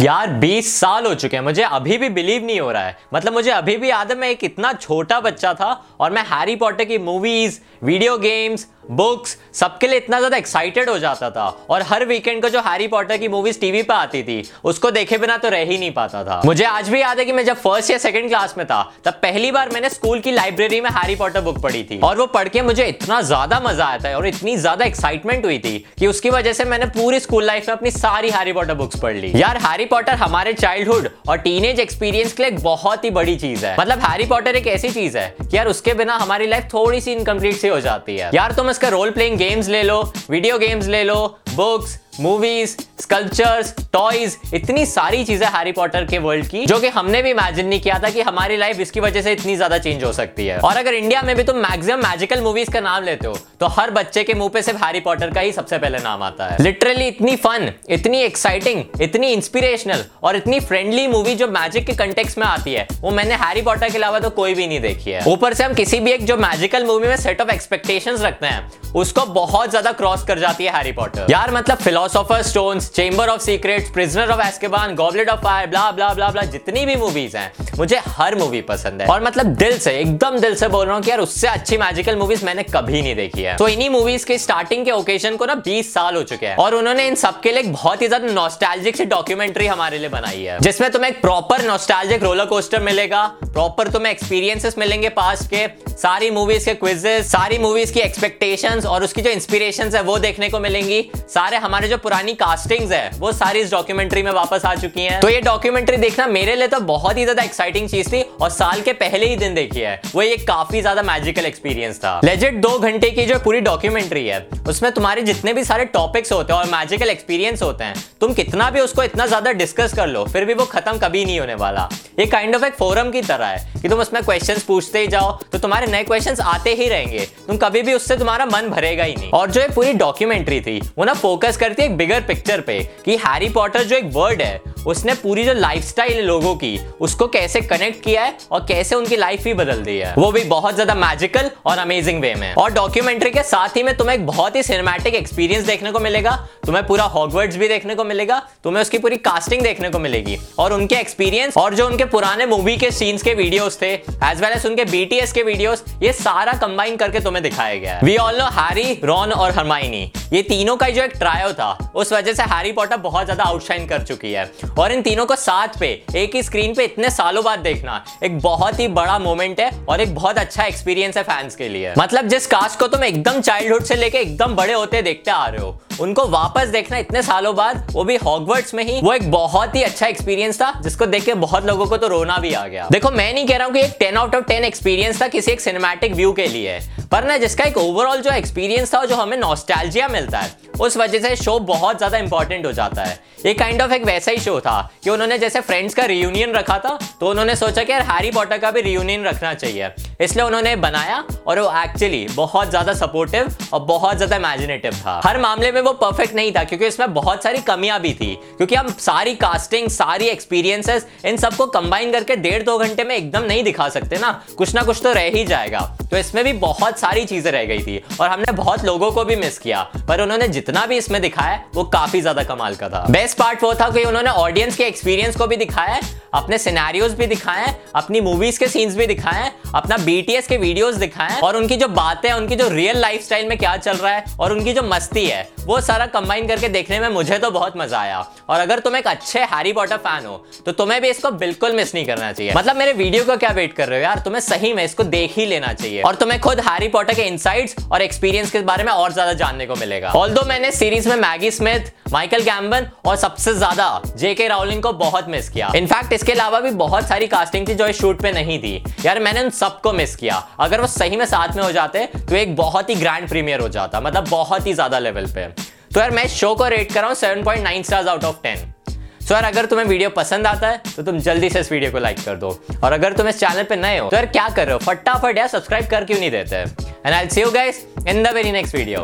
यार 20 साल हो चुके हैं। मुझे अभी भी बिलीव नहीं हो रहा है। मतलब मुझे अभी भी याद है, मैं एक इतना छोटा बच्चा था और मैं हैरी पॉटर की मूवीज़ वीडियो गेम्स बुक्स सबके लिए इतना ज़्यादा एक्साइटेड हो जाता था। और हर वीकेंड को जो हैरी पॉटर की मूवीज़ टीवी पर आती थी, उसको देखे बिना तो रह ही नहीं पाता था। मुझे आज भी याद है कि मैं जब फ़र्स्ट या सेकंड क्लास में था, तब पहली बार मैंने स्कूल की लाइब्रेरी में हैरी पॉटर बुक पढ़ी थी। और वो पढ़ के मुझे इतना ज़्यादा मज़ा आया था और इतनी ज़्यादा एक्साइटमेंट हुई थी कि उसकी वजह से मैंने पूरी स्कूल लाइफ में अपनी सारी हैरी पॉटर बुक्स पढ़ ली। यार हैरी पॉटर हमारे चाइल्डहुड और टीनेज एक्सपीरियंस के लिए बहुत ही बड़ी चीज़ है। मतलब हैरी पॉटर एक ऐसी चीज़ है कि यार उसके बिना हमारी लाइफ थोड़ी सी इनकम्प्लीट सी हो जाती है। यार तुम इसका रोल प्लेइंग गेम्स ले लो वीडियो गेम्स ले लो बुक्स मूवीज़ स्कल्पचर्स टॉयज इतनी सारी चीज़ें हैरी पॉटर के वर्ल्ड की, जो कि हमने भी इमेजिन नहीं किया था कि हमारी लाइफ इसकी वजह से इतनी ज़्यादा चेंज हो सकती है। और अगर इंडिया में भी तुम मैक्सिमम मैजिकल मूवीज़ का नाम लेते हो तो हर बच्चे के मुँह पे सिर्फ़ हैरी पॉटर का ही सबसे पहले नाम आता है। लिटरली इतनी फन इतनी एक्साइटिंग इतनी इंस्पिरेशनल और इतनी फ्रेंडली मूवी जो मैजिक के कंटेक्स में आती है, वो मैंने हैरी पॉटर के अलावा तो कोई भी नहीं देखी है। ऊपर से हम किसी भी एक जो मैजिकल मूवी में सेट ऑफ़ एक्सपेक्टेशन रखते हैं, उसको बहुत ज़्यादा क्रॉस कर जाती है हैरी पॉटर यार मतलब philosopher stones chamber of secrets prisoner of Azkaban goblet of fire blah blah blah blah जितनी भी मूवीज़ हैं, मुझे हर मूवी पसंद है। और मतलब दिल से, एकदम दिल से बोल रहा हूँ कि यार उससे अच्छी मैजिकल मूवीज़ मैंने कभी नहीं देखी है। तो इन्हीं मूवीज़ के स्टार्टिंग के ओकेजन को ना 20 साल हो चुके हैं। और उन्होंने इन सबके लिए बहुत ही ज़्यादा नॉस्टैल्जिक सी डॉक्यूमेंट्री हमारे लिए बनाई है। जिसमें तुम्हें एक प्रॉपर नॉस्टैल्जिक रोलर कोस्टर मिलेगा प्रॉपर तुम्हें एक्सपीरियंसेस मिलेंगे पास्ट के, सारी मूवीज़ के क्विजेस सारी मूवीज़ की एक्सपेक्टेशंस और उसकी जो इंस्पिरेशंस है, वो देखने को मिलेंगी। सारे हमारे जो पुरानी कास्टिंग्स है, वो सारी इस डॉक्यूमेंट्री में वापस आ चुकी हैं। तो ये डॉक्यूमेंट्री देखना मेरे लिए तो बहुत ही ज़्यादा एक्साइटिंग चीज़ थी और साल के पहले ही दिन देखी है। वो ये काफ़ी ज़्यादा मैजिकल एक्सपीरियंस था। लेजेंड दो घंटे की जो पूरी डॉक्यूमेंट्री है, उसमें तुम्हारे जितने भी सारे टॉपिक्स होते हैं और मैजिकल एक्सपीरियंस होते हैं, तुम कितना भी उसको इतना ज़्यादा डिस्कस कर लो, फिर भी वो खत्म कभी नहीं होने वाला। ये काइंड ऑफ़ एक फोरम की तरह है कि तुम उसमें क्वेश्चंस पूछते ही जाओ तो तुम्हारे नए क्वेश्चंस आते ही रहेंगे। तुम कभी भी उससे तुम्हारा मन भरेगा ही नहीं। और जो ये पूरी डॉक्यूमेंट्री थी, वो ना फोकस करती है एक बिगर पिक्चर पे कि हैरी पॉटर जो एक वर्ड है, उसने पूरी जो लाइफस्टाइल है लोगों की, उसको कैसे कनेक्ट किया है और कैसे उनकी लाइफ ही बदल दी है। वो भी बहुत ज़्यादा मैजिकल और अमेजिंग वे में। और डॉक्यूमेंट्री के साथ ही में तुम्हें एक बहुत ही सिनेमैटिक एक्सपीरियंस देखने को मिलेगा, तुम्हें पूरा हॉगवर्ड्स भी देखने को मिलेगा, तुम्हें उसकी पूरी कास्टिंग देखने को मिलेगी। और उनके एक्सपीरियंस और जो उनके पुराने मूवी के सीन्स के वीडियोस थे एज वेल एज उनके बीटीएस के वीडियोस ये सारा कंबाइन करके तुम्हें दिखाया गया we all know Harry Ron और हरमाइनी ये तीनों का जो एक ट्रायो था, उस वजह से हैरी पॉटर बहुत ज़्यादा आउटशाइन कर चुकी है। और इन तीनों को साथ पे, एक ही स्क्रीन पे इतने सालों बाद देखना, एक बहुत ही बड़ा मोमेंट है और एक बहुत अच्छा एक्सपीरियंस है फैंस के लिए। मतलब जिस कास्ट को तुम एकदम चाइल्डहुड से लेके एकदम बड़े होते देखते आ रहे हो, उनको वापस देखना इतने सालों बाद, वो भी हॉगवर्ड्स में ही, वो एक बहुत ही अच्छा एक्सपीरियंस था, जिसको देख के बहुत लोगों को तो रोना भी आ गया। देखो, मैं नहीं कह रहा हूँ कि एक ten out of ten experience था किसी एक सिनेमैटिक व्यू के लिए। पर ना जिसका एक ओवरऑल जो एक्सपीरियंस था जो हमें नॉस्टैल्जिया मिलता है, उस वजह से शो बहुत ज़्यादा इंपॉर्टेंट हो जाता है। ये काइंड ऑफ़ एक वैसा ही शो था कि उन्होंने जैसे फ्रेंड्स का रियूनियन रखा था तो उन्होंने सोचा कि यार हैरी पॉटर का भी रियूनियन रखना चाहिए। इसलिए उन्होंने बनाया और वो एक्चुअली बहुत ज़्यादा सपोर्टिव और बहुत ज़्यादा इमेजिनेटिव था। हर मामले में वो परफेक्ट नहीं था, क्योंकि इसमें बहुत सारी कमियाँ भी थी। क्योंकि हम सारी कास्टिंग सारी एक्सपीरियंसेस इन सबको कंबाइन करके डेढ़ दो घंटे में एकदम नहीं दिखा सकते ना। कुछ ना कुछ तो रह ही जाएगा। तो इसमें भी बहुत सारी चीज़ें रह गई थी और हमने बहुत लोगों को भी मिस किया। पर उन्होंने जितना भी इसमें दिखाया, वो काफ़ी ज़्यादा कमाल का था। बेस्ट पार्ट वो था कि उन्होंने ऑडियंस के एक्सपीरियंस को भी दिखाया, अपने सिनेरियोज भी दिखाए, अपनी मूवीज़ के सीन्स भी दिखाए, अपना बीटीएस के वीडियोस दिखाए और उनकी जो बातें, उनकी जो रियल लाइफस्टाइल में क्या चल रहा है और उनकी जो मस्ती है वो सारा कंबाइन करके देखने में मुझे तो बहुत मज़ा आया। और अगर तुम एक अच्छे हैरी पॉटर फ़ैन हो तो तुम्हें भी इसको बिल्कुल मिस नहीं करना चाहिए। मतलब मेरे वीडियो को क्या वेट कर रहे हो यार? तुम्हें सही में इसको देख ही लेना चाहिए। और तुम्हें खुद हैरी पॉटर के इनसाइट्स और एक्सपीरियंस के बारे में और ज़्यादा जानने को मिलेगा। ऑल मैंने सीरीज़ में मैगी स्मिथ माइकल गैम्बन और सबसे ज़्यादा जेके राउलिंग को बहुत मिस किया। इनफैक्ट इसके अलावा भी बहुत सारी कास्टिंग थी जो इस शूट पे नहीं थी। यार, मैंने उन सबको मिस किया। अगर वो सही में साथ में हो जाते तो एक बहुत ही ग्रैंड प्रीमियर हो जाता। मतलब बहुत ही ज़्यादा लेवल पे। तो यार मैं शो को रेट कर रहा हूँ seven point nine stars out of ten so यार, अगर तुम्हें वीडियो पसंद आता है तो तुम जल्दी से इस वीडियो को लाइक कर दो। और अगर तुम इस चैनल पे नए हो तो यार क्या कर रहे हो? फटाफट यार सब्सक्राइब कर क्यों नहीं देते? And I see you guys in the very next video